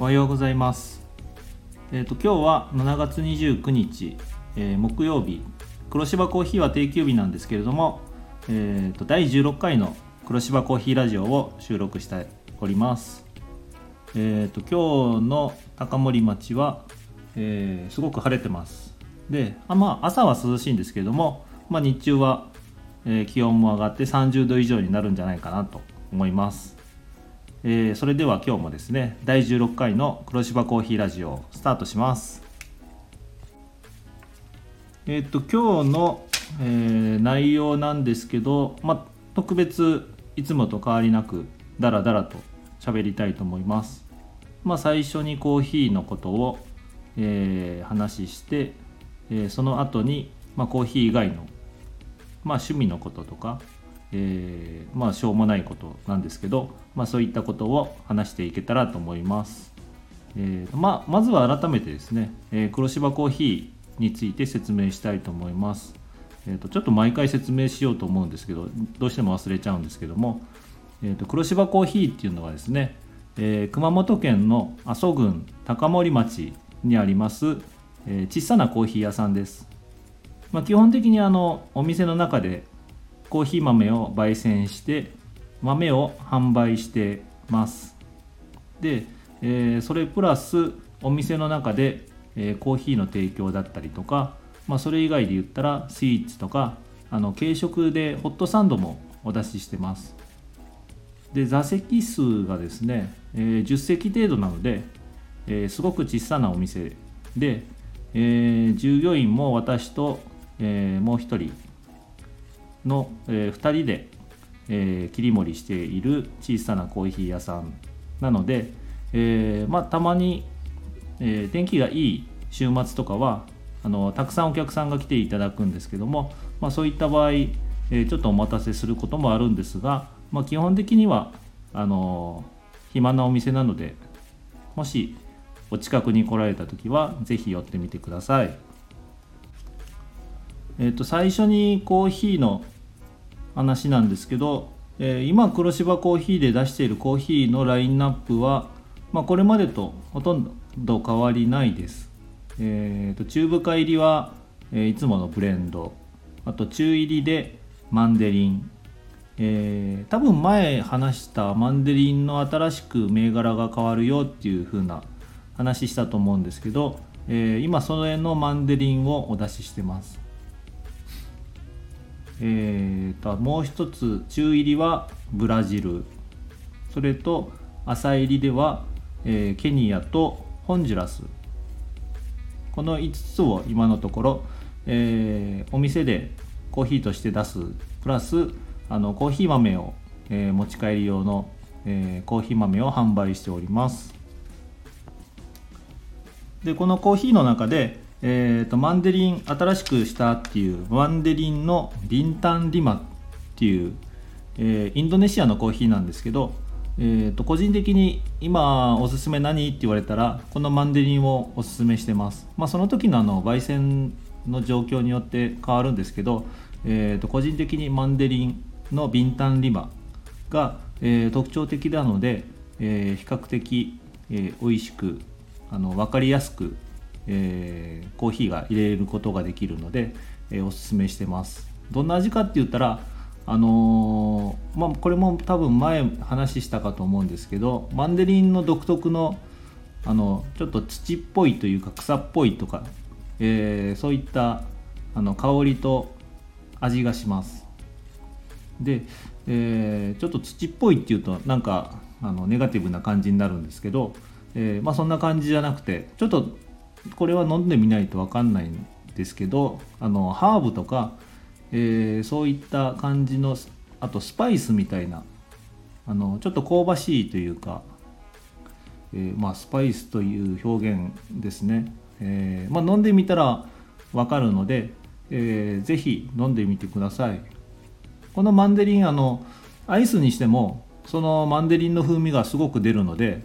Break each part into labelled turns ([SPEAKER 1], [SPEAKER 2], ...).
[SPEAKER 1] おはようございます。えっ、と今日は7月29日、えー木曜日、黒芝コーヒーは定休日なんですけれども、えーと第16回の黒芝コーヒーラジオを収録しております。えっ、と今日の高森町は、えーすごく晴れてます。で、あまあ朝は涼しいんですけれども、まあ日中は、え気温も上がって30度以上になるんじゃないかなと思います。えーそれでは今日もですね第16回の黒芝コーヒーラジオスタートします。えっ、と今日の、えー内容なんですけど、まあ、特別いつもと変わりなくダラダラと喋りたいと思います。まあ最初にコーヒーのことを、え話して、えその後に、まあ、コーヒー以外のまあ、趣味のこととか、えーまあしょうもないことなんですけど、まあ、そういったことを話していけたらと思います、えーま、まずは改めてですね、えー黒芝コーヒーについて説明したいと思います、えーとちょっと毎回説明しようと思うんですけどどうしても忘れちゃうんですけども、えーと黒芝コーヒーっていうのはですね、えー熊本県の阿蘇郡高森町にあります、えー小さなコーヒー屋さんです。まあ、基本的にあのお店の中でコーヒー豆を焙煎して豆を販売してます。で、えーそれプラスお店の中で、えーコーヒーの提供だったりとか、まあ、それ以外で言ったらスイーツとかあの軽食でホットサンドもお出ししてます。で座席数がですね、えー10席程度なので、えーすごく小さなお店で、えー従業員も私と、えーもう1人の、え2人で、えー切り盛りしている小さなコーヒー屋さんなので、えーまあ、たまに、え天気がいい週末とかはあのたくさんお客さんが来ていただくんですけども、まあ、そういった場合、えちょっとお待たせすることもあるんですが、まあ、基本的にはあの暇なお店なのでもしお近くに来られた時はぜひ寄ってみてください。えっと最初にコーヒーの話なんですけど、えー今黒芝コーヒーで出しているコーヒーのラインナップは、まあ、これまでとほとんど変わりないです。えーと中深入りは、えーいつものブレンドあと中入りでマンデリン、えー多分前話したマンデリンの新しく銘柄が変わるよっていう風な話したと思うんですけど、えー今その辺のマンデリンをお出ししてます。えーともう一つ中入りはブラジル。それと浅入りでは、えーケニアとホンジュラス。この5つを今のところ、えーお店でコーヒーとして出す。プラスあのコーヒー豆を、えー持ち帰り用の、えーコーヒー豆を販売しております。でこのコーヒーの中で、えー、とマンデリン新しくしたっていうマンデリンのリンタンリマっていう、えーインドネシアのコーヒーなんですけど、えー、と個人的に今おすすめ何って言われたらこのマンデリンをおすすめしてます、まあ、その時のあの焙煎の状況によって変わるんですけど、えー、と個人的にマンデリンのビンタンリマが、えー特徴的なので、えー比較的、えー美味しくあの分かりやすく、えーコーヒーが入れることができるので、えーおすすめしてます。どんな味かって言ったらあのーまあこれも多分前話したかと思うんですけどマンデリンの独特のあのちょっと土っぽいというか草っぽいとか、えーそういったあの香りと味がします。で、えーちょっと土っぽいっていうとなんかあのネガティブな感じになるんですけど、えまあ、そんな感じじゃなくてちょっとこれは飲んでみないと分かんないんですけどあのハーブとか、えーそういった感じのあとスパイスみたいなあのちょっと香ばしいというか、えーまあ、スパイスという表現ですね、えーまあ、飲んでみたら分かるので、えーぜひ飲んでみてください。このマンデリンあのアイスにしてもそのマンデリンの風味がすごく出るので、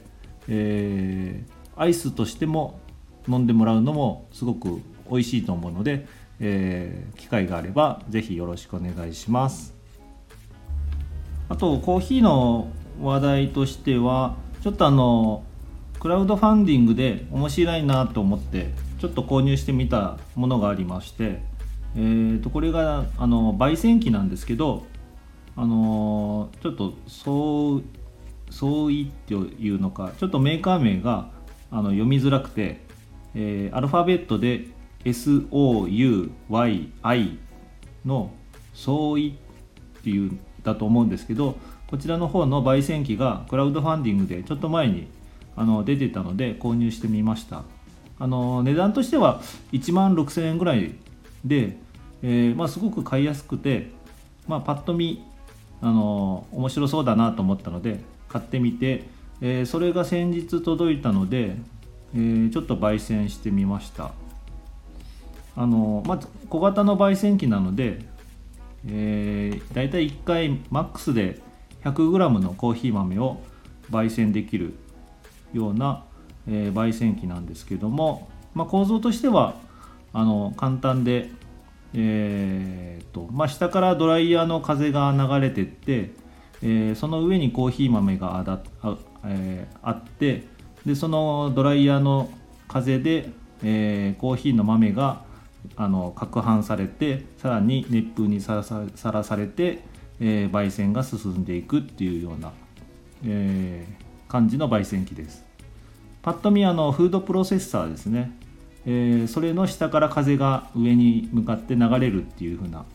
[SPEAKER 1] えーアイスとしても飲んでもらうのもすごく美味しいと思うので、えー機会があればぜひよろしくお願いします。あとコーヒーの話題としてはちょっとあのクラウドファンディングで面白いなと思ってちょっと購入してみたものがありまして、えー、とこれがあの焙煎機なんですけどあのちょっと相違っていうのかちょっとメーカー名があの読みづらくて、えー、アルファベットで SOUYI の相違っていうだと思うんですけどこちらの方の焙煎機がクラウドファンディングでちょっと前にあの出てたので購入してみました。あの値段としては1万6000円ぐらいで、えー、まあ、すごく買いやすくて、まあ、パッと見あの面白そうだなと思ったので買ってみて、えー、それが先日届いたので、えー、ちょっと焙煎してみました。あのまず小型の焙煎機なので、えー、だいたい1回マックスで 100g のコーヒー豆を焙煎できるような、えー、焙煎機なんですけども、まあ、構造としてはあの簡単で、えーとまあ、下からドライヤーの風が流れてって、えー、その上にコーヒー豆があだあ,、えー、あってでそのドライヤーの風で、えー、コーヒーの豆があの攪拌されてさらに熱風にさらされて、えー、焙煎が進んでいくっていうような、えー、感じの焙煎機です。パッと見あのフードプロセッサーですね、えー、それの下から風が上に向かって流れるっていう風な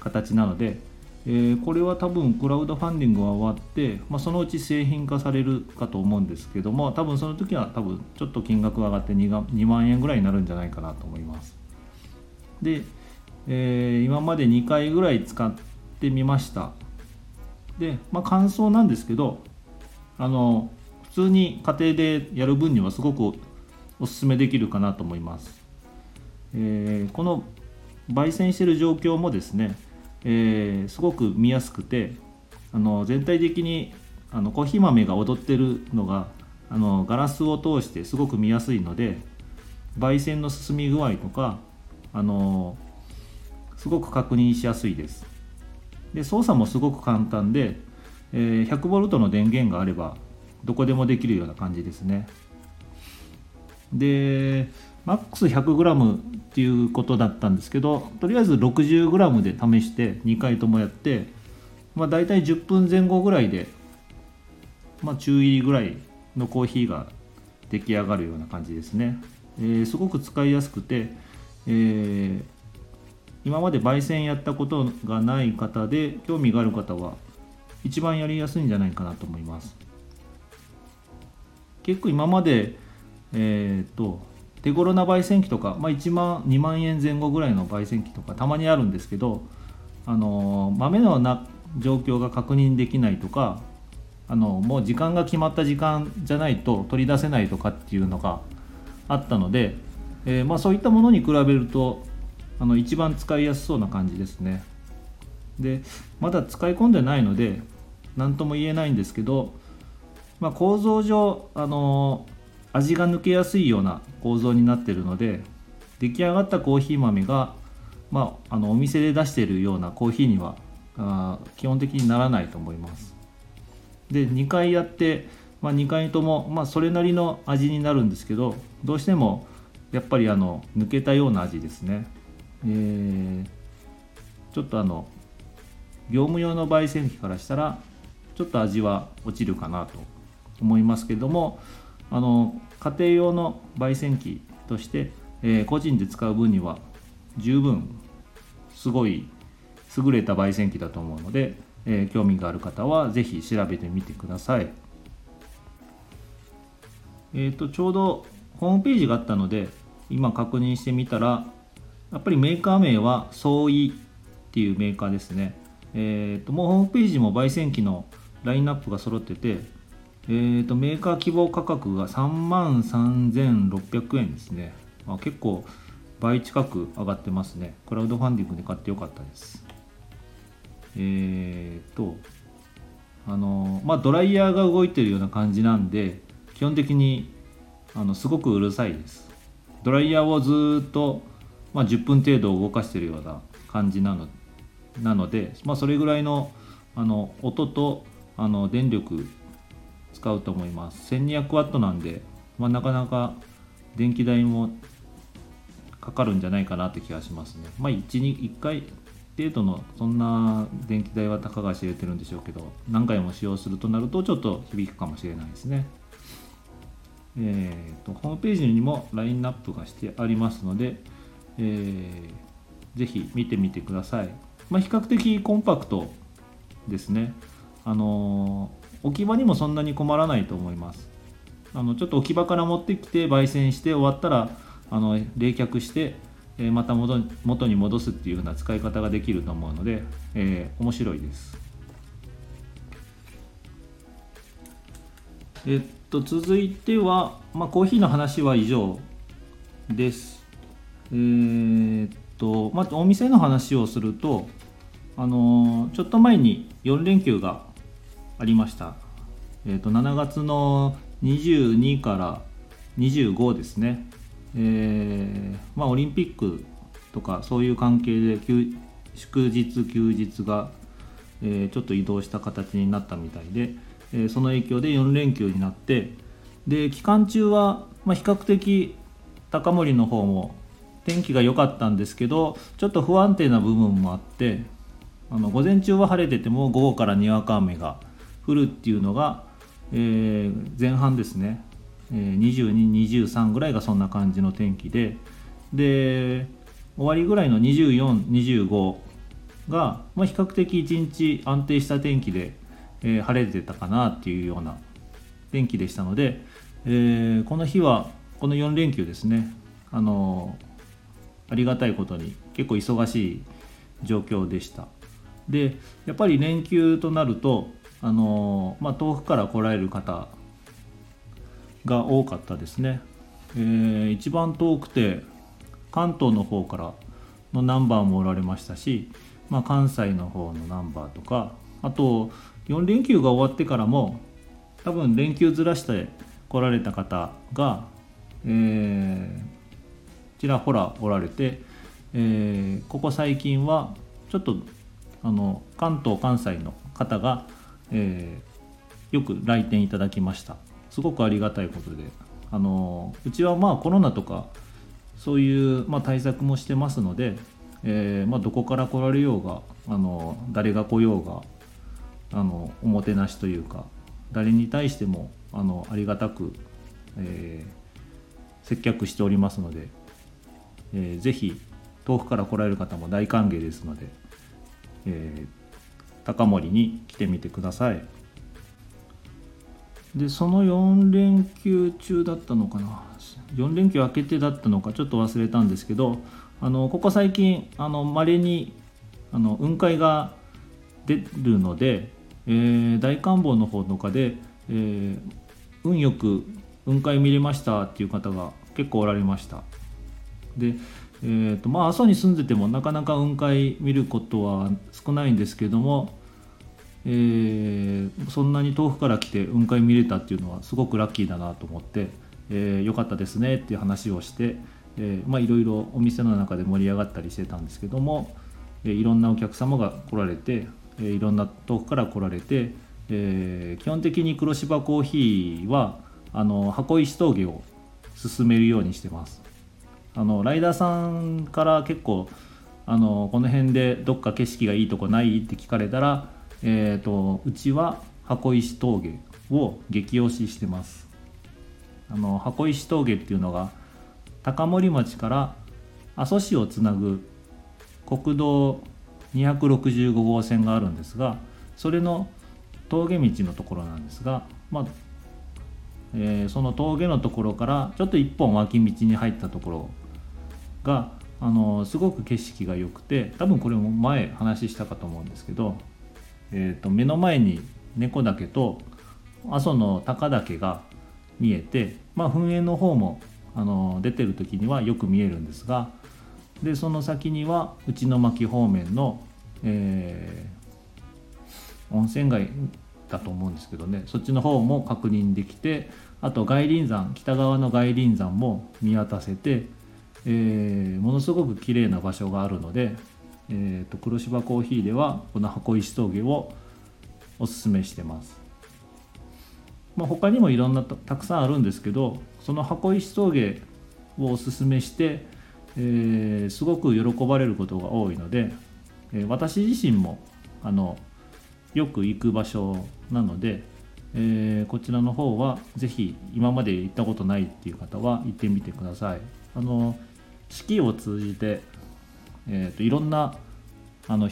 [SPEAKER 1] 形なので、えー、これは多分クラウドファンディングが終わって、まあ、そのうち製品化されるかと思うんですけども多分その時は多分ちょっと金額が上がって 2, が2万円ぐらいになるんじゃないかなと思います。で、えー、今まで2回ぐらい使ってみました。で、まあ、感想なんですけどあの普通に家庭でやる分にはすごくおすすめできるかなと思います、えー、この焙煎してる状況もですね、えー、すごく見やすくてあの全体的にあのコーヒー豆が踊ってるのがあのガラスを通してすごく見やすいので焙煎の進み具合とかあのすごく確認しやすいです。で操作もすごく簡単で、えー、100V の電源があればどこでもできるような感じですね。でマックス 100g っていうことだったんですけどとりあえず 60g で試して2回ともやって、まあ、大体10分前後ぐらいで、まあ、中入りぐらいのコーヒーが出来上がるような感じですね、えー、すごく使いやすくてえー、今まで焙煎やったことがない方で興味がある方は一番やりやすいんじゃないかなと思います。結構今までえっ、と手頃な焙煎機とか、まあ、1万2万円前後ぐらいの焙煎機とかたまにあるんですけどあの豆のな状況が確認できないとかあのもう時間が決まった時間じゃないと取り出せないとかっていうのがあったのでえー、まあ、そういったものに比べるとあの一番使いやすそうな感じですね。でまだ使い込んでないので何とも言えないんですけど、まあ、構造上あの味が抜けやすいような構造になってるので出来上がったコーヒー豆が、まあ、あのお店で出しているようなコーヒーにはあ基本的にならないと思います。で2回やって、まあ、2回とも、まあ、それなりの味になるんですけどどうしてもやっぱりあの抜けたような味ですね、えー、ちょっとあの業務用の焙煎機からしたらちょっと味は落ちるかなと思いますけどもあの家庭用の焙煎機として、えー、個人で使う分には十分すごい優れた焙煎機だと思うので、えー、興味がある方は是非調べてみてください。えーと、ちょうどホームページがあったので今確認してみたらやっぱりメーカー名は相違っていうメーカーですねえーと、もうホームページも焙煎機のラインナップが揃ってて、えーと、メーカー希望価格が3万3600円ですね、まあ、結構倍近く上がってますね。クラウドファンディングで買ってよかったです。えーとあのまあドライヤーが動いてるような感じなんで基本的にあのすごくうるさいです。ドライヤーをずっと、まあ、10分程度動かしてるような感じなのなので、まあ、それぐらいのあの音とあの電力使うと思います 1200W なんでまあ、なかなか電気代もかかるんじゃないかなって気がしますね。まあ、1, 1回程度のそんな電気代はたかが知れてるんでしょうけど何回も使用するとなるとちょっと響くかもしれないですね。えーと、ホームページにもラインナップがしてありますので、えー、ぜひ見てみてください。まあ、比較的コンパクトですね。あのー、置き場にもそんなに困らないと思います。あのちょっと置き場から持ってきて焙煎して終わったらあの冷却してえまた元に戻すっていうような使い方ができると思うので、えー、面白いです。えっと続いては、まあ、コーヒーの話は以上です。えー、っとまあ、お店の話をすると、あのちょっと前に4連休がありました。えー、と7月の22から25ですね。えー、まあ、オリンピックとかそういう関係で祝日休日が、えー、ちょっと移動した形になったみたいで、えー、その影響で4連休になってで期間中は、まあ、比較的高森の方も天気が良かったんですけどちょっと不安定な部分もあってあの午前中は晴れてても午後からにわか雨が降るっていうのが、えー、前半ですね。2223ぐらいがそんな感じの天気で。で終わりぐらいの2425が、まあ、比較的一日安定した天気で、えー、晴れてたかなっていうような天気でしたので、えー、この日はこの4連休ですね。あのありがたいことに結構忙しい状況でした。でやっぱり連休となるとあの、まあ、遠くから来られる方が多かったですね、えー、一番遠くて関東の方からのナンバーもおられましたし、まあ、関西の方のナンバーとかあと4連休が終わってからも多分連休ずらして来られた方が、えー、ちらほらおられて、えー、ここ最近はちょっとあの関東関西の方が、えー、よく来店いただきました。すごくありがたいことであのうちはまあコロナとかそういう、まあ、対策もしてますので、えーまあ、どこから来られようがあの誰が来ようがあのおもてなしというか誰に対してもあのありがたく、えー、接客しておりますので、えー、ぜひ遠くから来られる方も大歓迎ですので、えー、高森に来てみてください。でその4連休中だったのかな？4連休明けてだったのか？ちょっと忘れたんですけどあのここ最近まれにあの雲海が出るので、えー、大観峰の方とかで、えー、運よく雲海見れましたっていう方が結構おられました。で、えーとまあ、阿蘇に住んでてもなかなか雲海見ることは少ないんですけどもえー、そんなに遠くから来て雲海見れたっていうのはすごくラッキーだなと思って、えー、よかったですねっていう話をして、え、まあいろいろお店の中で盛り上がったりしてたんですけども、えー、いろんなお客様が来られて、え、いろんな遠くから来られて、え、基本的に黒芝コーヒーはあの箱石峠を進めるようにしてます。あのライダーさんから結構あのこの辺でどっか景色がいいとこないって聞かれたらえーと、うちは箱石峠を激推ししてます。あの箱石峠っていうのが高森町から阿蘇市をつなぐ国道265号線があるんですがそれの峠道のところなんですが、まあえー、その峠のところからちょっと一本脇道に入ったところがあのすごく景色が良くて多分これも前話したかと思うんですけどえーと、目の前に猫岳と阿蘇の高岳が見えて、まあ、噴煙の方もあの出てる時にはよく見えるんですがでその先には内巻方面の、えー、温泉街だと思うんですけどねそっちの方も確認できてあと外輪山北側の外輪山も見渡せて、えー、ものすごく綺麗な場所があるのでえーと、黒芝コーヒーではこの箱石峠をおすすめしてますまあ、他にもいろんなたくさんあるんですけどその箱石峠をおすすめして、えー、すごく喜ばれることが多いので、えー、私自身もあのよく行く場所なので、えー、こちらの方は是非今まで行ったことないっていう方は行ってみてください。あの四季を通じて、えーと、いろんなあの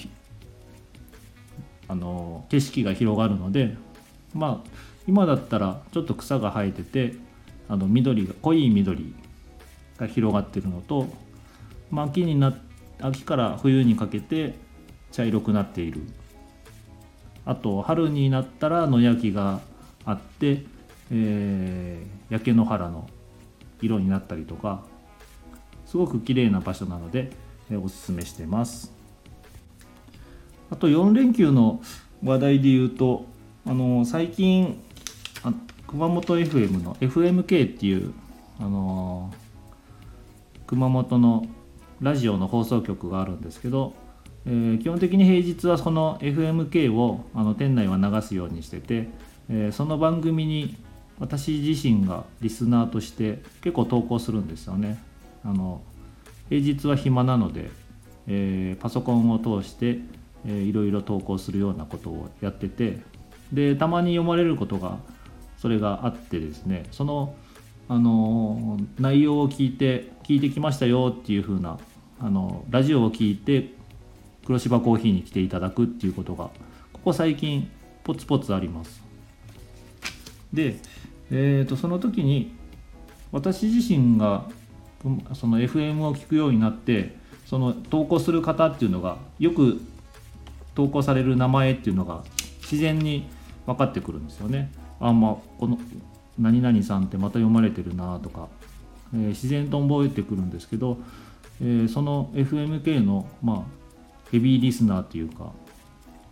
[SPEAKER 1] あの景色が広がるのでまあ今だったらちょっと草が生えててあの緑が濃い緑が広がってるのと、まあ、秋にな秋から冬にかけて茶色くなっている。あと春になったら野焼きがあって、えー、焼け野原の色になったりとかすごく綺麗な場所なので、おすすめしてますあと4連休の話題で言うとあの最近熊本 FM の FMK っていうあの熊本のラジオの放送局があるんですけどえー、基本的に平日はその FMK をあの店内は流すようにしてて、えー、その番組に私自身がリスナーとして結構投稿するんですよね。あの平日は暇なので、えー、パソコンを通して、えー、いろいろ投稿するようなことをやっててでたまに読まれることがそれがあってですねそのあの内容を聞いて聞いてきましたよっていう風なあのラジオを聞いて黒芝コーヒーに来ていただくっていうことがここ最近ポツポツあります。で、えー、とその時に私自身がその FM を聞くようになってその投稿する方っていうのがよく投稿される名前っていうのが自然に分かってくるんですよね。あまあこの何々さんってまた読まれてるなとか、えー、自然と覚えてくるんですけど、えー、その FMK の、まあ、ヘビーリスナーというか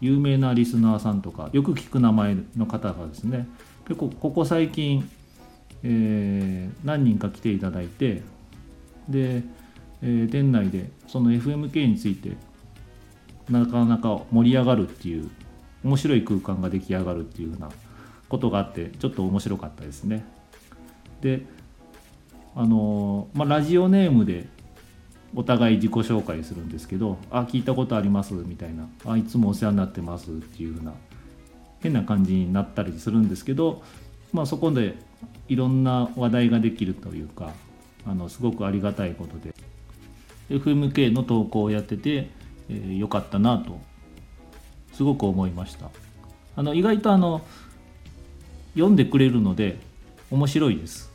[SPEAKER 1] 有名なリスナーさんとかよく聞く名前の方がですね結構ここ最近、えー、何人か来ていただいてで、えー、店内でその FMK についてなかなか盛り上がるっていう面白い空間が出来上がるっていうようなことがあってちょっと面白かったですね。であのまあ、ラジオネームでお互い自己紹介するんですけど「あ聞いたことあります」みたいな「あいつもお世話になってます」っていうふうな変な感じになったりするんですけど、まあ、そこでいろんな話題ができるというかあのすごくありがたいことで。FMK の投稿をやってて、えー、よかったなとすごく思いました。あの意外とあの読んでくれるので面白いです。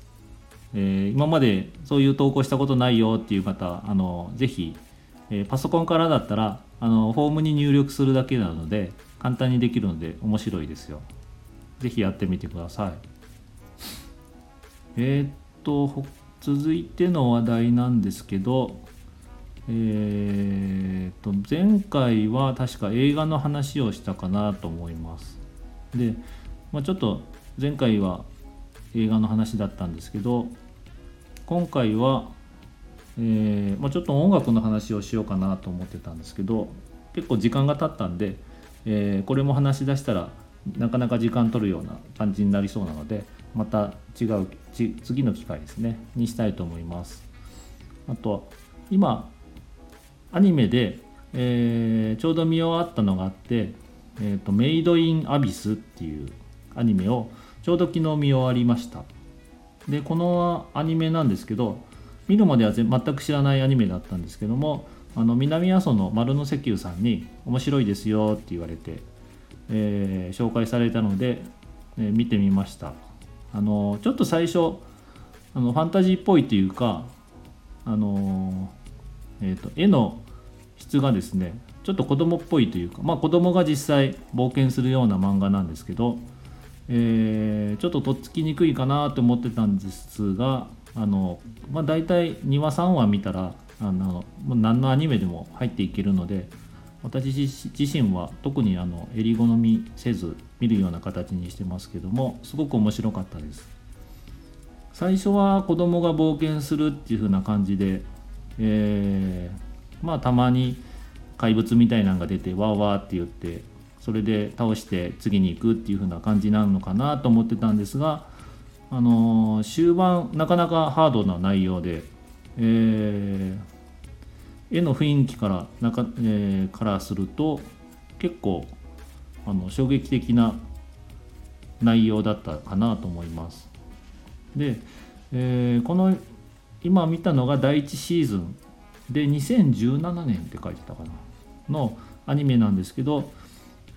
[SPEAKER 1] えー、今までそういう投稿したことないよっていう方あのぜひ、えー、パソコンからだったらあのフォームに入力するだけなので簡単にできるので面白いですよ。ぜひやってみてください。えー、っと続いての話題なんですけどえー、っと前回は確か映画の話をしたかなと思います。で、まあ、ちょっと前回は映画の話だったんですけど今回は、えー、まあ、ちょっと音楽の話をしようかなと思ってたんですけど結構時間が経ったんで、えー、これも話し出したらなかなか時間取るような感じになりそうなのでまた違う次の機会ですね。にしたいと思います。あとは今アニメで、えー、ちょうど見終わったのがあって「えーと、メイド・イン・アビス」っていうアニメをちょうど昨日見終わりました。でこのアニメなんですけど見るまでは全く知らないアニメだったんですけどもあの南阿蘇の丸の石油さんに「面白いですよ」って言われて、えー、紹介されたので、えー、見てみました。あのちょっと最初あのファンタジーっぽいというかあの、えーと、絵の質がですねちょっと子供っぽいというかまあ子供が実際冒険するような漫画なんですけどえー、ちょっととっつきにくいかなと思ってたんですがあの、まあ、大体2話3話見たらあの何のアニメでも入っていけるので私自身は特にあの襟好みせず見るような形にしてますけどもすごく面白かったです。最初は子供が冒険するっていう風な感じで、えー、まあたまに怪物みたいなのが出てわーわーって言ってそれで倒して次に行くっていう風な感じなのかなと思ってたんですが、あの終盤なかなかハードな内容で、えー、絵の雰囲気からなか、えー、からすると結構あの衝撃的な内容だったかなと思います。で、えー、この今見たのが第1シーズン。で2017年って書いてたかな。のアニメなんですけど、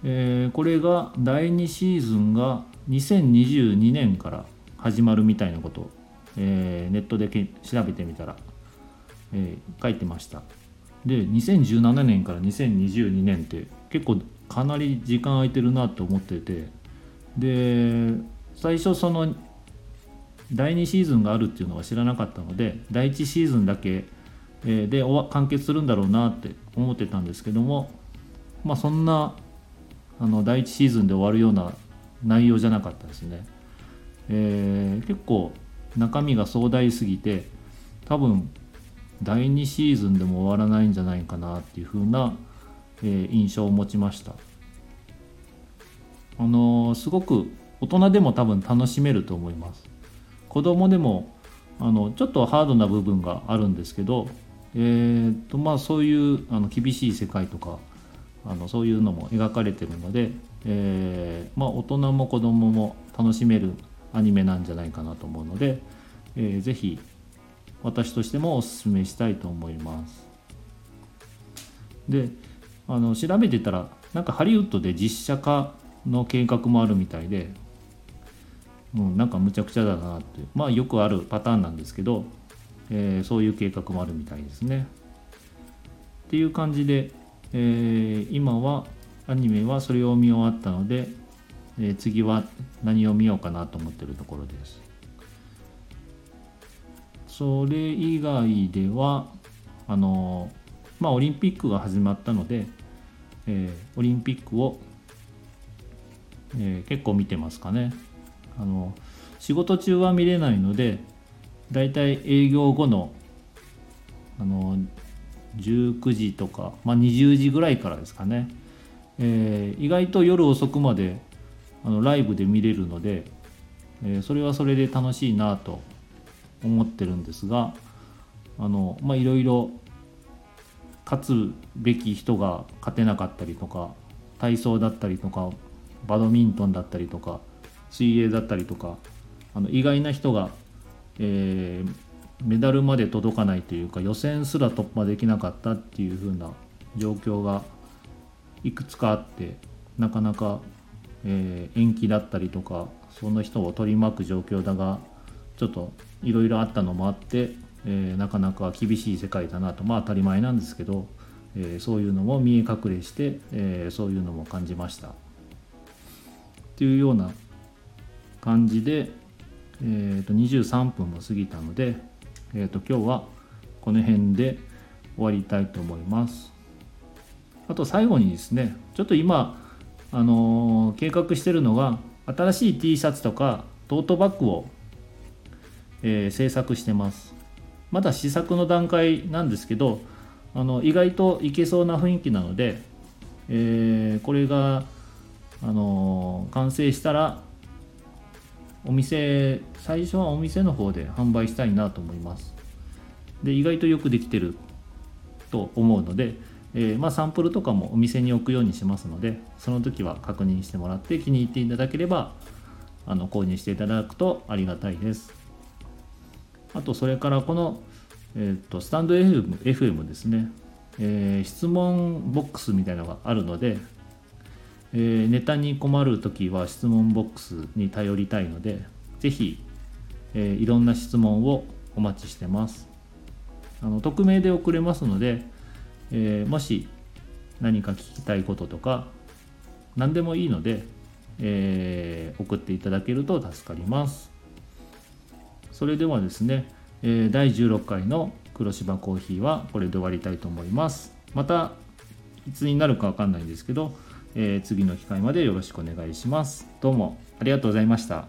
[SPEAKER 1] えー、これが第2シーズンが2022年から始まるみたいなことを、えー、ネットで調べてみたら、えー、書いてました。で2017年から2022年って結構かなり時間空いてるなと思っててで最初その第2シーズンがあるっていうのは知らなかったので第1シーズンだけで完結するんだろうなって思ってたんですけどもまあそんなあの第1シーズンで終わるような内容じゃなかったですね。えー、結構中身が壮大すぎて多分第2シーズンでも終わらないんじゃないかなっていう風な、えー、印象を持ちました。あのー、すごく大人でも多分楽しめると思います。子供でもあのちょっとハードな部分があるんですけど、えーとまあ、そういうあの厳しい世界とかあのそういうのも描かれてるので、えー、まあ、大人も子供も楽しめるアニメなんじゃないかなと思うので、えー、ぜひ私としてもおすすめしたいと思います。であの調べてたらなんかハリウッドで実写化の計画もあるみたいで、うん、なんかむちゃくちゃだなってまあよくあるパターンなんですけど、えー、そういう計画もあるみたいですね。っていう感じで、えー、今はアニメはそれを見終わったので、えー、次は何を見ようかなと思ってるところです。それ以外ではあのまあオリンピックが始まったので、えー、オリンピックを、えー、結構見てますかね。あの仕事中は見れないのでだいたい営業後のあの19時とか、まあ、20時ぐらいからですかね、えー、意外と夜遅くまであのライブで見れるので、え、それはそれで楽しいなと思ってるんですがあのまあいろいろ勝つべき人が勝てなかったりとか体操だったりとかバドミントンだったりとか水泳だったりとかあの意外な人が、えー、メダルまで届かないというか予選すら突破できなかったっていう風な状況がいくつかあってなかなか、えー、延期だったりとかその人を取り巻く状況だがちょっといろいろあったのもあって、えー、なかなか厳しい世界だなとまあ当たり前なんですけど、えー、そういうのも見え隠れして、えそういうのも感じました。っていうような感じで、えー、と23分も過ぎたので、えー、と今日はこの辺で終わりたいと思います。あと最後にですねちょっと今、あの、計画してるのが新しい T シャツとかトートバッグを、えー、制作してます。まだ試作の段階なんですけどあの意外といけそうな雰囲気なので、えー、これが、あの完成したらお店最初はお店の方で販売したいなと思いますで意外とよくできてると思うので、えー、まあ、サンプルとかもお店に置くようにしますのでその時は確認してもらって気に入っていただければあの購入していただくとありがたいですあとそれからこの、えーと、スタンド FM, FM ですね、えー、質問ボックスみたいなのがあるのでえー、ネタに困る時は質問ボックスに頼りたいので是非、えー、いろんな質問をお待ちしてます。あの匿名で送れますので、えー、もし何か聞きたいこととか何でもいいので、えー、送っていただけると助かります。それではですね、え第16回の黒芝コーヒーはこれで終わりたいと思います。またいつになるかわかんないんですけど、え次の機会までよろしくお願いします。どうもありがとうございました。